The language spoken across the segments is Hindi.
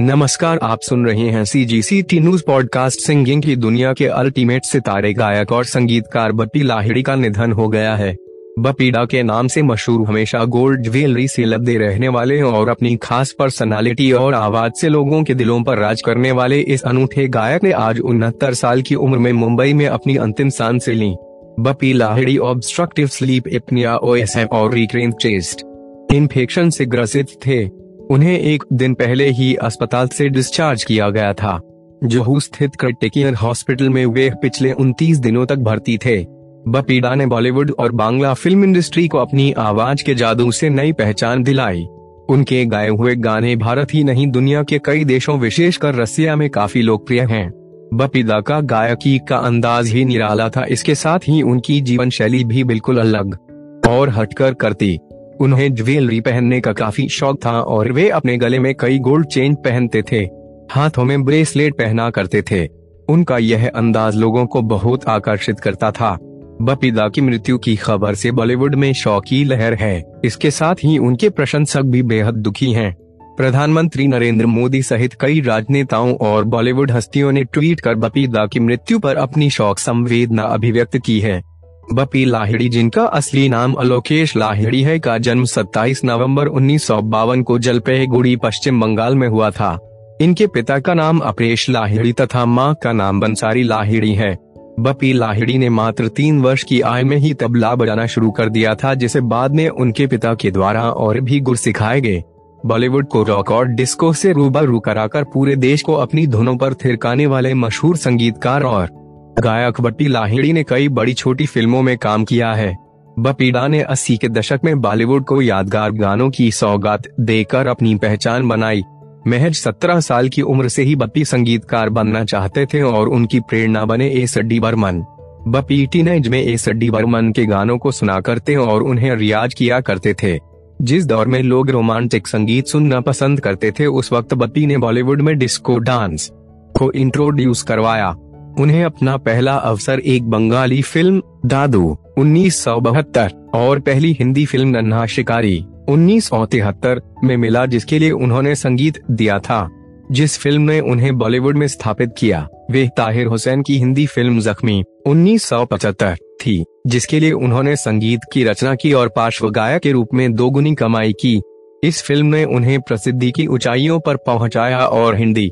नमस्कार, आप सुन रहे हैं C G C T news podcast singing की दुनिया के अल्टीमेट सितारे, गायक और संगीतकार बप्पी लाहिड़ी का निधन हो गया है। बपीडा के नाम से मशहूर हमेशा गोल्ड ज्वेलरी से लदे रहने वाले और अपनी खास पर्सनालिटी और आवाज़ से लोगों के दिलों पर राज करने वाले इस अनूठे गायक ने आज उनहत्तर साल की उम्र में मुंबई में अपनी अंतिम साँसें ली Bappi Lahiri obstructive sleep OSM और रिक्रेंट चेस्ट इन्फेक्शन से ग्रसित थे। उन्हें एक दिन पहले ही अस्पताल से डिस्चार्ज किया गया था जोहू स्थित क्रिटिकियर हॉस्पिटल में वे पिछले 29 दिनों तक भर्ती थे। बपीडा ने बॉलीवुड और बांग्ला फ़िल्म इंडस्ट्री को अपनी आवाज़ के जादू से नई पहचान दिलाई। उनके गाए हुए गाने भारत ही नहीं, दुनिया के कई देशों, विशेषकर रसिया में काफ़ी लोकप्रिय हैं। बपीदा का गायकी का अंदाज ही निराला था, इसके साथ ही उनकी जीवन शैली भी बिल्कुल अलग और हटकर करती। उन्हें ज्वेलरी पहनने का काफ़ी शौक था और वे अपने गले में कई गोल्ड चेन पहनते थे। हाथों में ब्रेसलेट पहना करते थे। उनका यह अंदाज लोगों को बहुत आकर्षित करता था। बपीदा की मृत्यु की खबर से बॉलीवुड में शौक लहर है। इसके साथ ही उनके प्रशंसक भी बेहद दुखी हैं। प्रधानमंत्री नरेंद्र मोदी सहित कई राजनेताओं और बॉलीवुड हस्तियों ने ट्वीट कर बपीदा की मृत्यु पर अपनी शौक संवेदना अभिव्यक्त की है। बपी लाहिड़ी, जिनका असली नाम अलोकेश लाहिड़ी है, का जन्म 27 नवंबर उन्नीस सौ बावन को जलपेगुड़ी पश्चिम बंगाल में हुआ था। इनके पिता का नाम अपेश लाहिड़ी तथा माँ का नाम बंसारी लाहिड़ी है। बपी लाहिड़ी ने मात्र तीन वर्ष की आय में ही तबला बजाना शुरू कर दिया था, जिसे बाद में उनके पिता के द्वारा और भी गुर सिखाए गए। बॉलीवुड को रॉक और डिस्को से रूबरू कराकर पूरे देश को अपनी धुनों पर थिरकाने वाले मशहूर संगीतकार और गायक बट्टी लाहिड़ी ने कई बड़ी छोटी फ़िल्मों में काम किया है। बपीडा ने अस्सी के दशक में बॉलीवुड को यादगार गानों की सौगात देकर अपनी पहचान बनाई। महज सत्रह साल की उम्र से ही बप्पी संगीतकार बनना चाहते थे और उनकी प्रेरणा बने S D Burman. Bappi teenage में एस डी बर्मन के गानों को सुना करते और उन्हें रियाज किया करते थे। जिस दौर में लोग रोमांटिक संगीत सुनना पसंद करते थे, उस वक्त बप्पी ने बॉलीवुड में डिस्को डांस को इंट्रोड्यूस करवाया। उन्हें अपना पहला अवसर एक बंगाली फ़िल्म, दादू, उन्नीस सौ बहत्तर, और पहली हिंदी फ़िल्म नन्हा शिकारी, उन्नीस सौ तिहत्तर, में मिला जिसके लिए उन्होंने संगीत दिया था। जिस फ़िल्म ने उन्हें बॉलीवुड में स्थापित किया, वे ताहिर हुसैन की हिंदी फ़िल्म जख्मी 1975 थी, जिसके लिए उन्होंने संगीत की रचना की और पार्श्व गायक के रूप में दोगुनी कमाई की। इस फ़िल्म ने उन्हें प्रसिद्धि की ऊंचाइयों पर पहुँचाया और हिंदी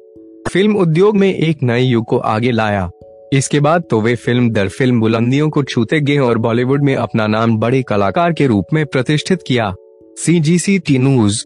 फ़िल्म उद्योग में एक नए युग को आगे लाया। इसके बाद तो वे फ़िल्म दर फ़िल्म बुलंदियों को छूते गए और बॉलीवुड में अपना नाम बड़े कलाकार के रूप में प्रतिष्ठित किया। सी जी सी टी न्यूज़